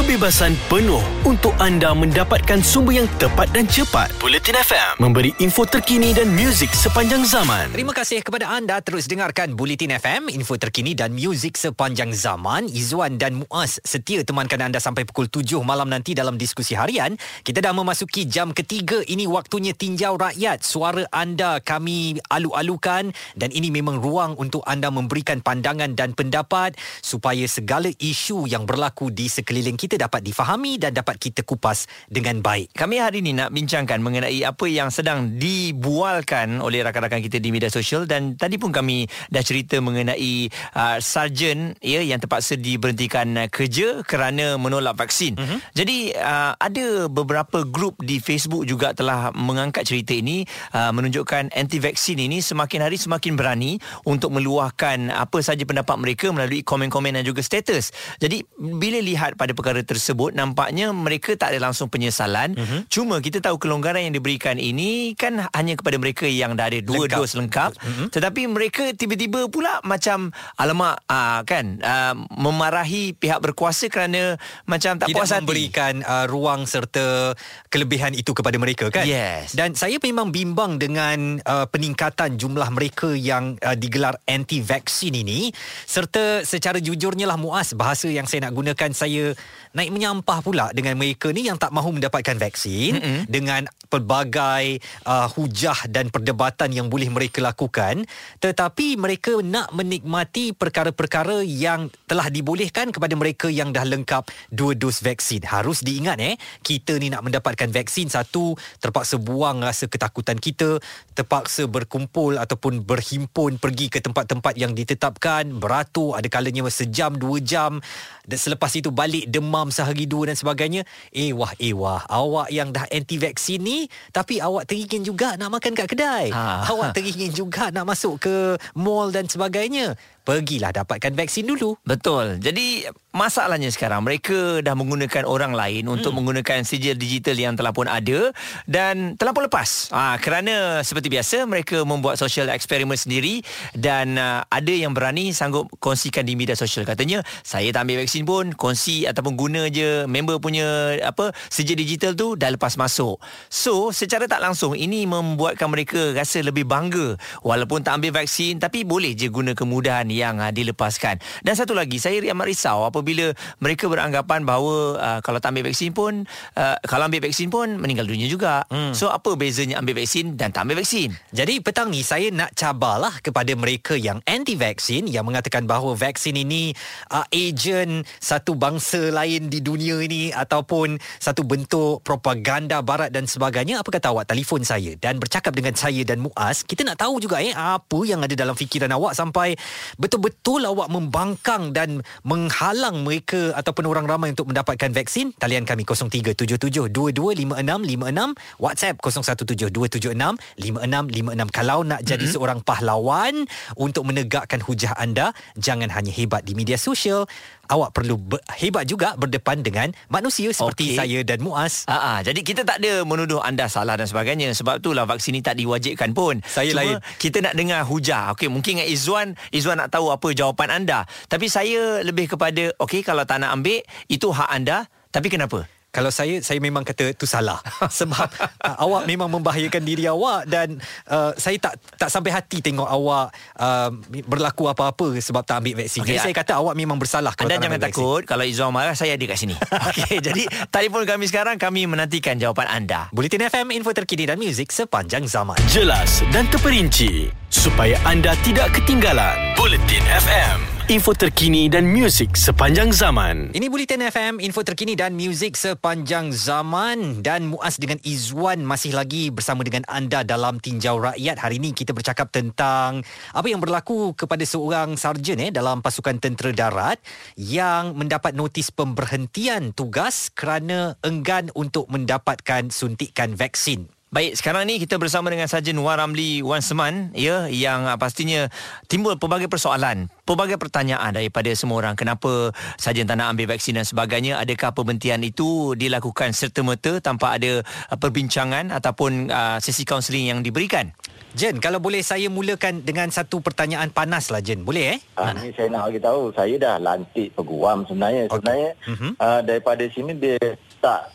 kebebasan penuh untuk anda mendapatkan sumber yang tepat dan cepat. Bulletin FM memberi info terkini dan muzik sepanjang zaman. Terima kasih kepada anda terus dengarkan Bulletin FM, info terkini dan muzik sepanjang zaman. Izzuan dan Muaz setia temankan anda sampai pukul 7 malam nanti dalam diskusi harian. Kita dah memasuki jam ketiga. Ini waktunya tinjau rakyat. Suara anda kami alu-alukan dan ini memang ruang untuk anda memberikan pandangan dan pendapat supaya segala isu yang berlaku di sekeliling kita dapat difahami dan dapat kita kupas dengan baik. Kami hari ini nak bincangkan mengenai apa yang sedang dibualkan oleh rakan-rakan kita di media sosial dan tadi pun kami dah cerita mengenai uh, sarjan ya yang terpaksa diberhentikan uh, kerja kerana menolak vaksin. Uh-huh. Jadi uh, ada beberapa grup di Facebook juga telah mengangkat cerita ini uh, menunjukkan anti vaksin ini semakin hari semakin berani untuk meluahkan apa saja pendapat mereka melalui komen-komen dan juga status. Jadi bila lihat pada perkara tersebut nampaknya mereka tak ada langsung penyesalan uh-huh. cuma kita tahu kelonggaran yang diberikan ini kan hanya kepada mereka yang dah ada dua lengkap. dos lengkap uh-huh. tetapi mereka tiba-tiba pula macam alamak aa, kan aa, memarahi pihak berkuasa kerana macam tak Tidak puas hati memberikan uh, ruang serta kelebihan itu kepada mereka kan Yes. dan saya memang bimbang dengan uh, peningkatan jumlah mereka yang uh, digelar anti vaksin ini serta secara jujurnya lah Muaz bahasa yang saya nak gunakan saya naik menyampah pula dengan mereka ni yang tak mahu mendapatkan vaksin mm-hmm. dengan pelbagai uh, hujah dan perdebatan yang boleh mereka lakukan tetapi mereka nak menikmati perkara-perkara yang telah dibolehkan kepada mereka yang dah lengkap dua dos vaksin harus diingat eh kita ni nak mendapatkan vaksin satu terpaksa buang rasa ketakutan kita terpaksa berkumpul ataupun berhimpun pergi ke tempat-tempat yang ditetapkan beratur ada kalanya sejam dua jam dan selepas itu balik demam sehari dua dan sebagainya. Eh wah eh wah. Awak yang dah anti vaksin ni tapi awak teringin juga nak makan kat kedai. Ha. awak teringin juga nak masuk ke mall dan sebagainya pergilah dapatkan vaksin dulu Betul. Jadi masalahnya sekarang mereka dah menggunakan orang lain hmm. untuk menggunakan sijil digital yang telah pun ada dan telah pun lepas. Ah kerana seperti biasa mereka membuat social eksperimen sendiri dan uh, ada yang berani sanggup kongsikan di media sosial katanya saya tak ambil vaksin pun kongsi ataupun guna je member punya apa sijil digital tu dah lepas masuk. So secara tak langsung ini membuatkan mereka rasa lebih bangga walaupun tak ambil vaksin tapi boleh je guna kemudahan yang uh, dilepaskan. Dan satu lagi saya amat risau apabila mereka beranggapan bahawa uh, kalau tak ambil vaksin pun uh, kalau ambil vaksin pun meninggal dunia juga. Hmm. So apa bezanya ambil vaksin dan tak ambil vaksin? Jadi petang ni saya nak cabarlah kepada mereka yang anti vaksin yang mengatakan bahawa vaksin ini uh, ejen satu bangsa lain di dunia ini ataupun satu bentuk propaganda barat dan sebagainya. Apa kata awak telefon saya dan bercakap dengan saya dan Muaz. Kita nak tahu juga eh apa yang ada dalam fikiran awak sampai betul-betul awak membangkang dan menghalang mereka ataupun orang ramai untuk mendapatkan vaksin. Talian kami 0377225656 WhatsApp 0172765656 kalau nak jadi mm-hmm. seorang pahlawan untuk menegakkan hujah anda jangan hanya hebat di media sosial awak perlu ber- hebat juga berdepan dengan manusia seperti Okey. saya dan Muaz Ah, ah, jadi kita tak ada menuduh anda salah dan sebagainya sebab itulah vaksin ni tak diwajibkan pun. Saya Cuma lain. kita nak dengar hujah. Okey, mungkin dengan Izzuan, Izzuan nak tahu apa jawapan anda. Tapi saya lebih kepada okey kalau tak nak ambil itu hak anda, tapi kenapa? Kalau saya saya memang kata tu salah sebab uh, awak memang membahayakan diri awak dan uh, saya tak tak sampai hati tengok awak uh, berlaku apa-apa sebab tak ambil vaksin. Okey, Jadi saya kata awak memang bersalah kalau Anda jangan ambil vaksin. takut kalau Izzuan marah saya ada kat sini. Okey, jadi telefon kami sekarang kami menantikan jawapan anda. Bulletin FM info terkini dan muzik sepanjang zaman. Jelas dan terperinci supaya anda tidak ketinggalan. Bulletin FM, info terkini dan muzik sepanjang zaman. Ini Bulletin FM, info terkini dan muzik sepanjang zaman dan Muaz dengan Izwan masih lagi bersama dengan anda dalam Tinjau Rakyat. Hari ini kita bercakap tentang apa yang berlaku kepada seorang sarjan eh dalam pasukan tentera darat yang mendapat notis pemberhentian tugas kerana enggan untuk mendapatkan suntikan vaksin. Baik, sekarang ni kita bersama dengan Sarjan Wan Ramli Wan Seman ya yang uh, pastinya timbul pelbagai persoalan, pelbagai pertanyaan daripada semua orang. Kenapa sarjan tak nak ambil vaksin dan sebagainya? Adakah pemberhentian itu dilakukan serta-merta tanpa ada uh, perbincangan ataupun uh, sesi kaunseling yang diberikan? Jen, kalau boleh saya mulakan dengan satu pertanyaan panas lah Jen. Boleh eh? Ah, ni saya nak bagi tahu saya dah lantik peguam sebenarnya. Okey. Sebenarnya Mhm. ah, daripada sini dia tak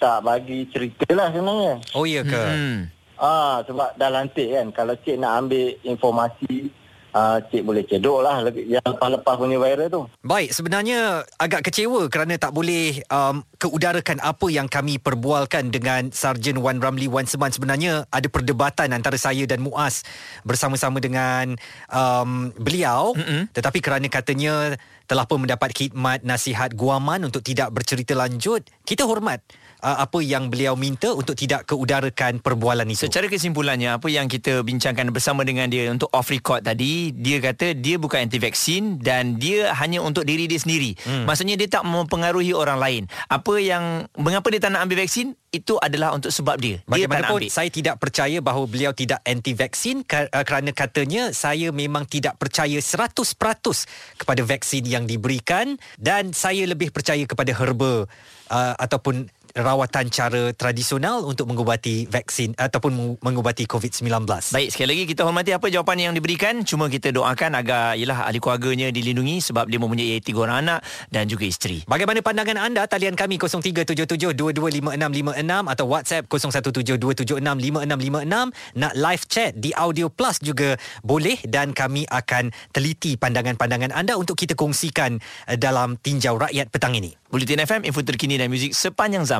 tak bagi cerita lah sebenarnya. Oh ya ke? Hmm. Ah sebab dah lantik kan. Kalau cik nak ambil informasi ah, cik boleh cedok lah lebih- yang lepas-lepas punya viral tu. Baik, sebenarnya agak kecewa kerana tak boleh um, keudarakan apa yang kami perbualkan dengan Sarjan Wan Ramli Wan Seman. Sebenarnya ada perdebatan antara saya dan Muaz bersama-sama dengan um, beliau. Mm-hmm. Tetapi kerana katanya telah pun mendapat khidmat nasihat guaman untuk tidak bercerita lanjut, kita hormat uh, apa yang beliau minta untuk tidak keudarakan perbualan itu. Secara kesimpulannya apa yang kita bincangkan bersama dengan dia untuk off record tadi, dia kata dia bukan anti vaksin dan dia hanya untuk diri dia sendiri. Hmm. Maksudnya dia tak mempengaruhi orang lain. Apa yang mengapa dia tak nak ambil vaksin itu adalah untuk sebab dia. Dia Bagaimanapun ambil. saya tidak percaya bahawa beliau tidak anti vaksin uh, kerana katanya saya memang tidak percaya 100% kepada vaksin yang diberikan dan saya lebih percaya kepada herba uh, ataupun rawatan cara tradisional untuk mengubati vaksin ataupun meng- mengubati COVID-19. Baik, sekali lagi kita hormati apa jawapan yang diberikan. Cuma kita doakan agar ialah ahli keluarganya dilindungi sebab dia mempunyai tiga orang anak dan juga isteri. Bagaimana pandangan anda? Talian kami 0377225656 atau WhatsApp 0172765656. Nak live chat di Audio Plus juga boleh dan kami akan teliti pandangan-pandangan anda untuk kita kongsikan eh, dalam tinjau rakyat petang ini. Bulletin FM, info terkini dan muzik sepanjang zaman.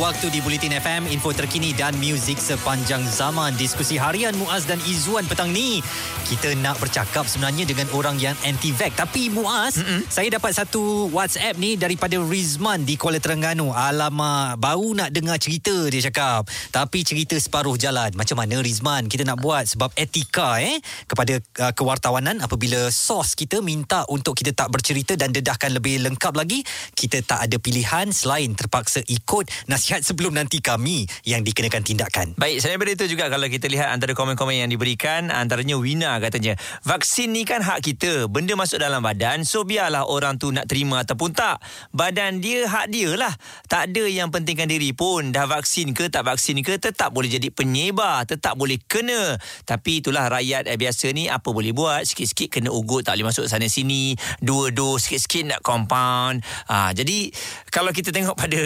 Waktu di Bulletin FM, info terkini dan muzik sepanjang zaman. Diskusi harian Muaz dan Izzuan petang ni. Kita nak bercakap sebenarnya dengan orang yang anti-vax. Tapi Muaz, Mm-mm. saya dapat satu WhatsApp ni daripada Rizman di Kuala Terengganu. Alamak, baru nak dengar cerita dia cakap. Tapi cerita separuh jalan. Macam mana Rizman kita nak buat? Sebab etika eh kepada uh, kewartawanan apabila sos kita minta untuk kita tak bercerita dan dedahkan lebih lengkap lagi, kita tak ada pilihan selain terpaksa ikut nasihat sebelum nanti kami yang dikenakan tindakan. Baik, selain daripada itu juga kalau kita lihat antara komen-komen yang diberikan, antaranya Wina katanya, vaksin ni kan hak kita, benda masuk dalam badan, so biarlah orang tu nak terima ataupun tak. Badan dia, hak dia lah. Tak ada yang pentingkan diri pun, dah vaksin ke tak vaksin ke, tetap boleh jadi penyebar, tetap boleh kena. Tapi itulah rakyat eh, biasa ni, apa boleh buat, sikit-sikit kena ugut, tak boleh masuk sana sini, dua dos, sikit-sikit nak compound. Ha, jadi, kalau kita tengok pada,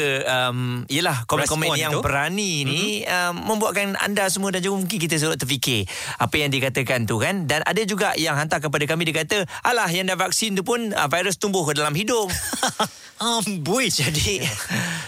um, yelah, komen-komen Respon yang berani ni mm-hmm. um, membuatkan anda semua dan juga mungkin kita suruh terfikir apa yang dikatakan tu kan? Dan ada juga yang hantar kepada kami dia kata alah yang dah vaksin tu pun uh, virus tumbuh ke dalam hidung. Amboi jadi.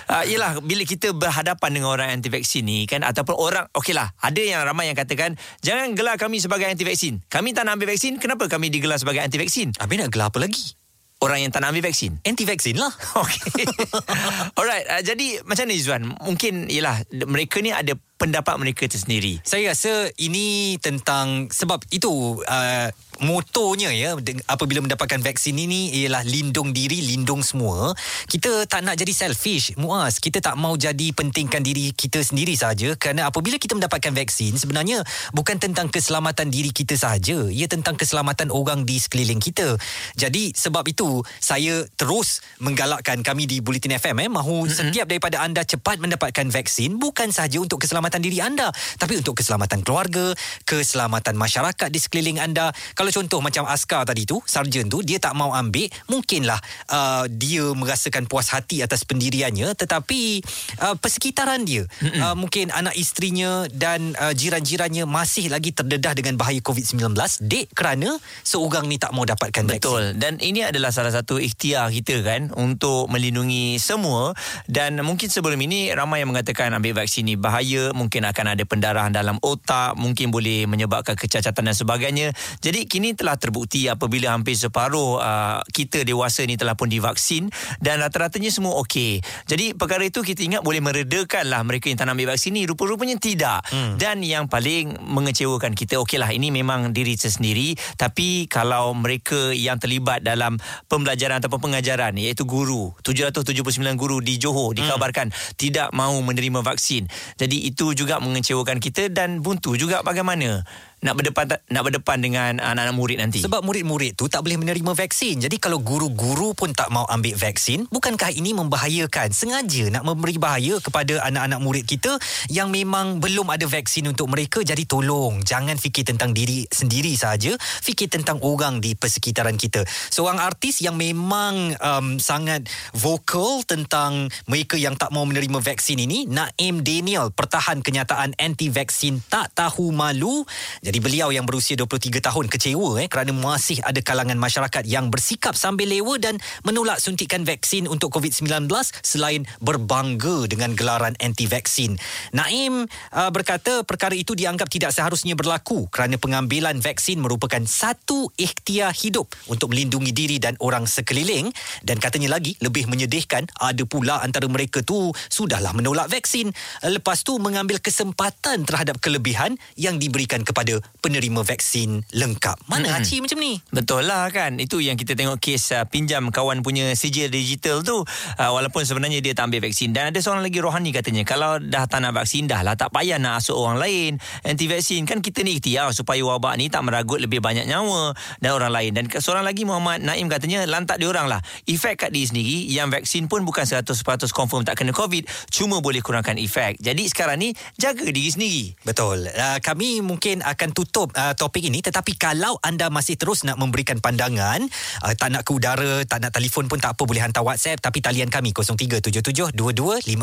Uh, yelah bila kita berhadapan dengan orang anti vaksin ni kan ataupun orang okeylah ada yang ramai yang katakan jangan gelar kami sebagai anti vaksin kami tak nak ambil vaksin. Kenapa kami digelar sebagai anti vaksin Habis nak gelar apa lagi? Orang yang tak nak ambil vaksin Anti-vaksin lah. Okey. Alright, uh, jadi macam mana Izzuan? Mungkin ialah mereka ni ada pendapat mereka tersendiri. Saya rasa ini tentang sebab itu uh, motonya ya apabila mendapatkan vaksin ini ialah lindung diri, lindung semua. Kita tak nak jadi selfish, Muaz. Kita tak mau jadi pentingkan diri kita sendiri saja kerana apabila kita mendapatkan vaksin sebenarnya bukan tentang keselamatan diri kita sahaja, ia tentang keselamatan orang di sekeliling kita. Jadi sebab itu saya terus menggalakkan kami di Bulletin FM eh mahu mm-hmm. setiap daripada anda cepat mendapatkan vaksin bukan sahaja untuk keselamatan diri anda tapi untuk keselamatan keluarga, keselamatan masyarakat di sekeliling anda. Kalau contoh macam askar tadi tu, sarjan tu dia tak mau ambil, mungkinlah uh, dia merasakan puas hati atas pendiriannya tetapi uh, persekitaran dia uh, mungkin anak isterinya dan uh, jiran-jirannya masih lagi terdedah dengan bahaya COVID-19 dek kerana seorang ni tak mau dapatkan vaksin. Betul. Dan ini adalah salah satu ikhtiar kita kan untuk melindungi semua dan mungkin sebelum ini ramai yang mengatakan ambil vaksin ni bahaya, mungkin akan ada pendarahan dalam otak, mungkin boleh menyebabkan kecacatan dan sebagainya. Jadi kini telah terbukti apabila hampir separuh uh, kita dewasa ni telah pun divaksin dan rata-ratanya semua okey. Jadi perkara itu kita ingat boleh meredakanlah mereka yang tak nak ambil vaksin ni rupa-rupanya tidak. Hmm. Dan yang paling mengecewakan kita okeylah ini memang diri sendiri tapi kalau mereka yang terlibat dalam pembelajaran ataupun pengajaran iaitu guru 779 guru di Johor dikabarkan hmm. tidak mahu menerima vaksin. Jadi itu juga mengecewakan kita dan buntu juga bagaimana nak berdepan nak berdepan dengan anak-anak murid nanti. Sebab murid-murid tu tak boleh menerima vaksin. Jadi kalau guru-guru pun tak mau ambil vaksin, bukankah ini membahayakan? Sengaja nak memberi bahaya kepada anak-anak murid kita yang memang belum ada vaksin untuk mereka. Jadi tolong jangan fikir tentang diri sendiri saja, fikir tentang orang di persekitaran kita. Seorang artis yang memang um, sangat vokal tentang mereka yang tak mau menerima vaksin ini, Naim Daniel pertahan kenyataan anti vaksin tak tahu malu. Jadi beliau yang berusia 23 tahun kecewa eh kerana masih ada kalangan masyarakat yang bersikap sambil lewa dan menolak suntikan vaksin untuk COVID-19 selain berbangga dengan gelaran anti vaksin. Naim uh, berkata perkara itu dianggap tidak seharusnya berlaku kerana pengambilan vaksin merupakan satu ikhtiar hidup untuk melindungi diri dan orang sekeliling dan katanya lagi lebih menyedihkan ada pula antara mereka tu sudahlah menolak vaksin lepas tu mengambil kesempatan terhadap kelebihan yang diberikan kepada penerima vaksin lengkap. Mana hmm. Haci macam ni? Betul lah kan. Itu yang kita tengok kes uh, pinjam kawan punya sijil digital tu. Uh, walaupun sebenarnya dia tak ambil vaksin. Dan ada seorang lagi rohani katanya. Kalau dah tak nak vaksin dah lah. Tak payah nak asuk orang lain. Anti vaksin kan kita ni ikhtiar supaya wabak ni tak meragut lebih banyak nyawa dan orang lain. Dan seorang lagi Muhammad Naim katanya lantak dia orang lah. Efek kat diri sendiri yang vaksin pun bukan 100% confirm tak kena COVID. Cuma boleh kurangkan efek. Jadi sekarang ni jaga diri sendiri. Betul. Uh, kami mungkin akan tutup uh, topik ini tetapi kalau anda masih terus nak memberikan pandangan uh, tak nak ke udara tak nak telefon pun tak apa boleh hantar WhatsApp tapi talian kami 0377225656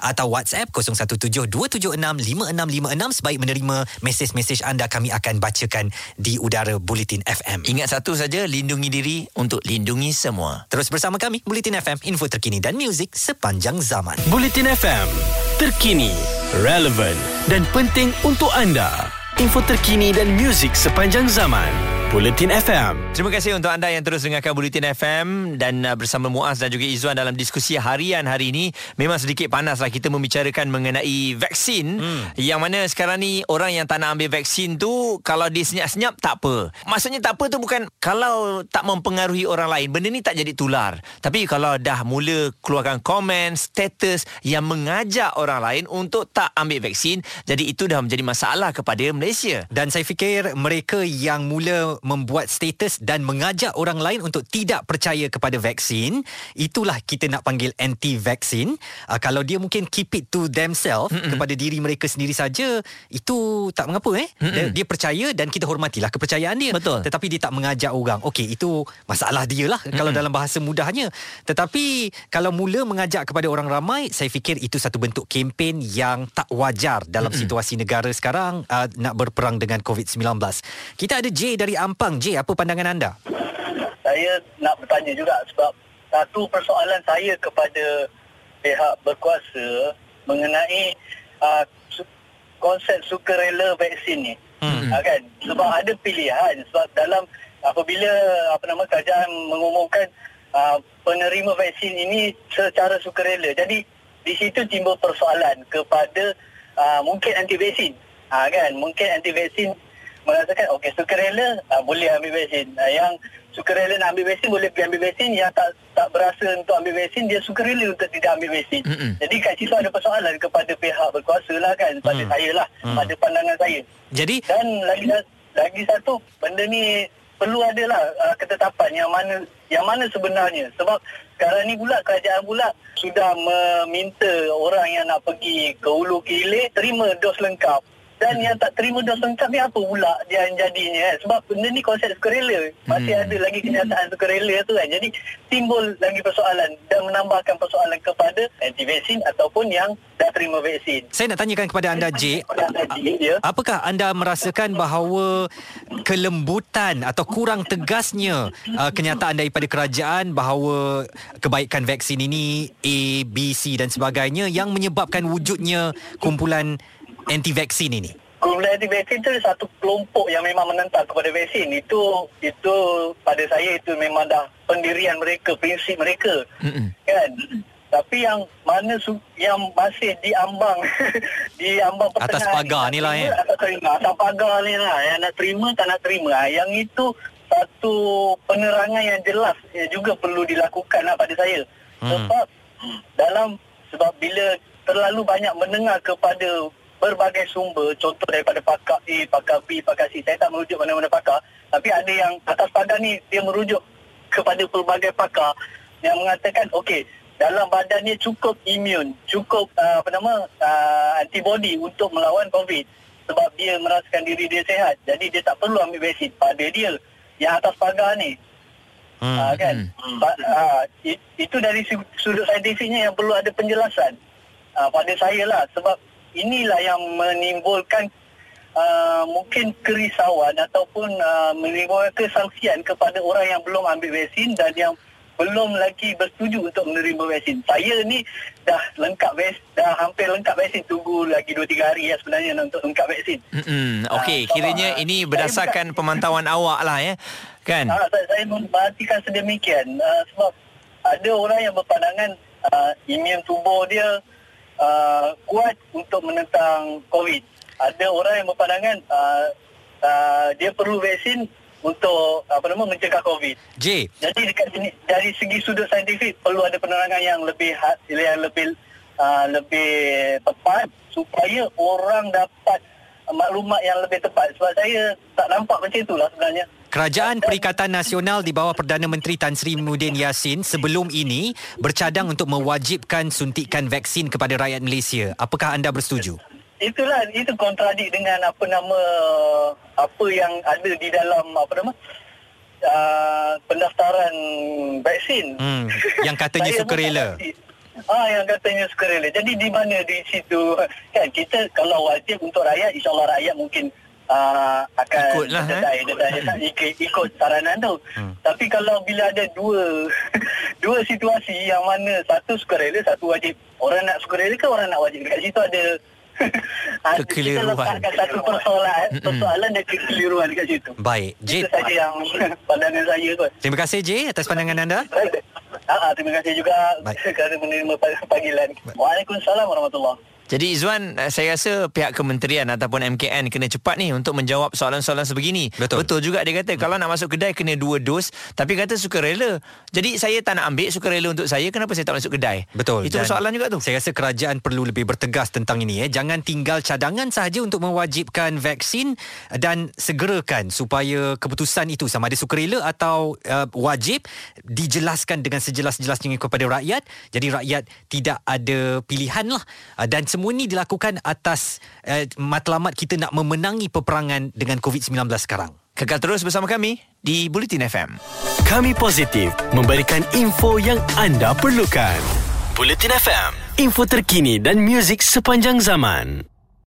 atau WhatsApp 0172765656 sebaik menerima mesej-mesej anda kami akan bacakan di udara Bulletin FM Ingat satu saja lindungi diri untuk lindungi semua. terus bersama kami Bulletin FM info terkini dan muzik sepanjang zaman Bulletin FM, terkini, relevan dan penting untuk anda. Info terkini dan muzik sepanjang zaman. Bulletin FM. Terima kasih untuk anda yang terus dengarkan Bulletin FM dan uh, bersama Muaz dan juga Izzuan dalam diskusi harian hari ini. Memang sedikit panaslah kita membicarakan mengenai vaksin hmm. yang mana sekarang ni orang yang tak nak ambil vaksin tu kalau dia senyap-senyap tak apa. Maksudnya tak apa tu bukan kalau tak mempengaruhi orang lain. Benda ni tak jadi tular. Tapi kalau dah mula keluarkan komen, status yang mengajak orang lain untuk tak ambil vaksin, jadi itu dah menjadi masalah kepada Malaysia. Dan saya fikir mereka yang mula membuat status dan mengajak orang lain untuk tidak percaya kepada vaksin, itulah kita nak panggil anti-vaksin. Uh, kalau dia mungkin keep it to themselves Mm-mm. kepada diri mereka sendiri saja, itu tak mengapa eh. Dia, dia percaya dan kita hormatilah kepercayaan dia. Betul. Tetapi dia tak mengajak orang. Okey, itu masalah dia lah Mm-mm. kalau dalam bahasa mudahnya. Tetapi kalau mula mengajak kepada orang ramai, saya fikir itu satu bentuk kempen yang tak wajar dalam Mm-mm. situasi negara sekarang uh, nak berperang dengan COVID-19. Kita ada J dari Ampang. J, apa pandangan anda? saya nak bertanya juga sebab satu persoalan saya kepada pihak berkuasa mengenai uh, konsep sukarela vaksin ni. Hmm. Uh, kan? Sebab ada pilihan sebab dalam apabila apa nama kerajaan mengumumkan uh, penerima vaksin ini secara sukarela. Jadi di situ timbul persoalan kepada uh, mungkin anti vaksin. Uh, kan? Mungkin anti vaksin merasakan okey sukarela uh, boleh ambil vaksin. Uh, yang sukarela nak ambil vaksin boleh pergi ambil vaksin yang tak tak berasa untuk ambil vaksin dia sukarela untuk tidak ambil vaksin. Mm-mm. Jadi kat situ ada persoalan kepada pihak berkuasa lah kan pada Mm. saya lah Mm. pada pandangan saya. Jadi, Dan lagi lagi satu benda ni perlu adalah uh, ketetapan yang mana yang mana sebenarnya sebab sekarang ni pula kerajaan pula sudah meminta orang yang nak pergi ke hulu ke hilir terima dos lengkap dan yang tak terima dos lengkap ni apa pula dia yang jadinya kan? sebab benda ni konsep sukarela masih Hmm. ada lagi kenyataan sukarela tu kan jadi timbul lagi persoalan dan menambahkan persoalan kepada anti vaksin ataupun yang dah terima vaksin saya nak tanyakan kepada anda J, ya. apakah anda merasakan bahawa kelembutan atau kurang tegasnya uh, kenyataan daripada kerajaan bahawa kebaikan vaksin ini A, B, C dan sebagainya yang menyebabkan wujudnya kumpulan anti vaksin ini? Kumpulan anti vaksin tu satu kelompok yang memang menentang kepada vaksin. Itu itu pada saya itu memang dah pendirian mereka, prinsip mereka. Mm-mm. Kan? Tapi yang mana su- yang masih diambang diambang Atas pertengahan pagar nak ni lah, ya? Atas terima, atas pagar ni lah. Yang nak terima tak nak terima. Ah, Yang itu satu penerangan yang jelas yang juga perlu dilakukan lah pada saya. Hmm. Sebab dalam sebab bila terlalu banyak mendengar kepada berbagai sumber contoh daripada pakar A, pakar B, pakar C. Saya tak merujuk mana-mana pakar, tapi ada yang atas pagar ni dia merujuk kepada pelbagai pakar yang mengatakan okey dalam badannya cukup imun, cukup uh, apa nama uh, antibody untuk melawan COVID sebab dia merasakan diri dia sehat. Jadi dia tak perlu ambil vaksin pada dia yang atas pagar ni. Hmm, uh, kan? Hmm. Ba- uh, it, itu dari sudut saintifiknya yang perlu ada penjelasan uh, pada saya lah sebab inilah yang menimbulkan uh, mungkin kerisauan ataupun uh, menimbulkan kesangsian kepada orang yang belum ambil vaksin dan yang belum lagi bersetuju untuk menerima vaksin. Saya ni dah lengkap vaksin, dah hampir lengkap vaksin. Tunggu lagi 2-3 hari ya sebenarnya untuk lengkap vaksin. Mm-mm. Okey, Ah, kiranya sebab, ini saya berdasarkan pemantauan awak lah ya. Kan? Ah, saya, saya memperhatikan sedemikian uh, sebab ada orang yang berpandangan uh, imun tubuh dia uh, kuat untuk menentang COVID. Ada orang yang berpandangan uh, uh, dia perlu vaksin untuk apa nama mencegah COVID. J, Jadi dekat sini dari segi sudut saintifik perlu ada penerangan yang lebih ha- yang lebih uh, lebih tepat supaya orang dapat maklumat yang lebih tepat sebab saya tak nampak macam itulah sebenarnya. Kerajaan Perikatan Nasional di bawah Perdana Menteri Tan Sri Muhyiddin Yassin sebelum ini bercadang untuk mewajibkan suntikan vaksin kepada rakyat Malaysia. Apakah anda bersetuju? Itulah itu kontradik dengan apa nama apa yang ada di dalam apa nama uh, pendaftaran vaksin. Hmm, yang katanya sukarela. Ah yang katanya sukarela. Jadi di mana di situ kan kita kalau wajib untuk rakyat insyaallah rakyat mungkin uh, akan Ikutlah, eh. dedai, dedai, dedai, ikut, ikut saranan tu. Hmm. Tapi kalau bila ada dua dua situasi yang mana satu sukarela satu wajib. Orang nak sukarela ke orang nak wajib? Dekat situ ada ada- kita Kekeliruan. letakkan satu persoalan persoalan dan kekeliruan dekat situ. Baik, J. Itu saja yang pandangan saya kot. Terima kasih J atas pandangan anda. Baik. Ah, ah, terima kasih juga Baik. kerana menerima panggilan. Waalaikumsalam warahmatullahi Jadi Izwan, eh, saya rasa pihak kementerian ataupun MKN kena cepat ni untuk menjawab soalan-soalan sebegini. Betul. Betul juga dia kata kalau nak masuk kedai kena dua dos tapi kata sukarela. Jadi saya tak nak ambil sukarela untuk saya, kenapa saya tak masuk kedai? Betul. Itu Dan soalan juga tu. Saya rasa kerajaan perlu lebih bertegas tentang ini. Eh. Jangan tinggal cadangan sahaja untuk mewajibkan vaksin dan segerakan supaya keputusan itu sama ada sukarela atau uh, wajib dijelaskan dengan sejelas-jelasnya kepada rakyat. Jadi rakyat tidak ada pilihan lah. Uh, dan semua ini dilakukan atas uh, matlamat kita nak memenangi peperangan dengan COVID-19 sekarang. Kekal terus bersama kami di Bulletin FM. Kami positif memberikan info yang anda perlukan. Bulletin FM, info terkini dan muzik sepanjang zaman.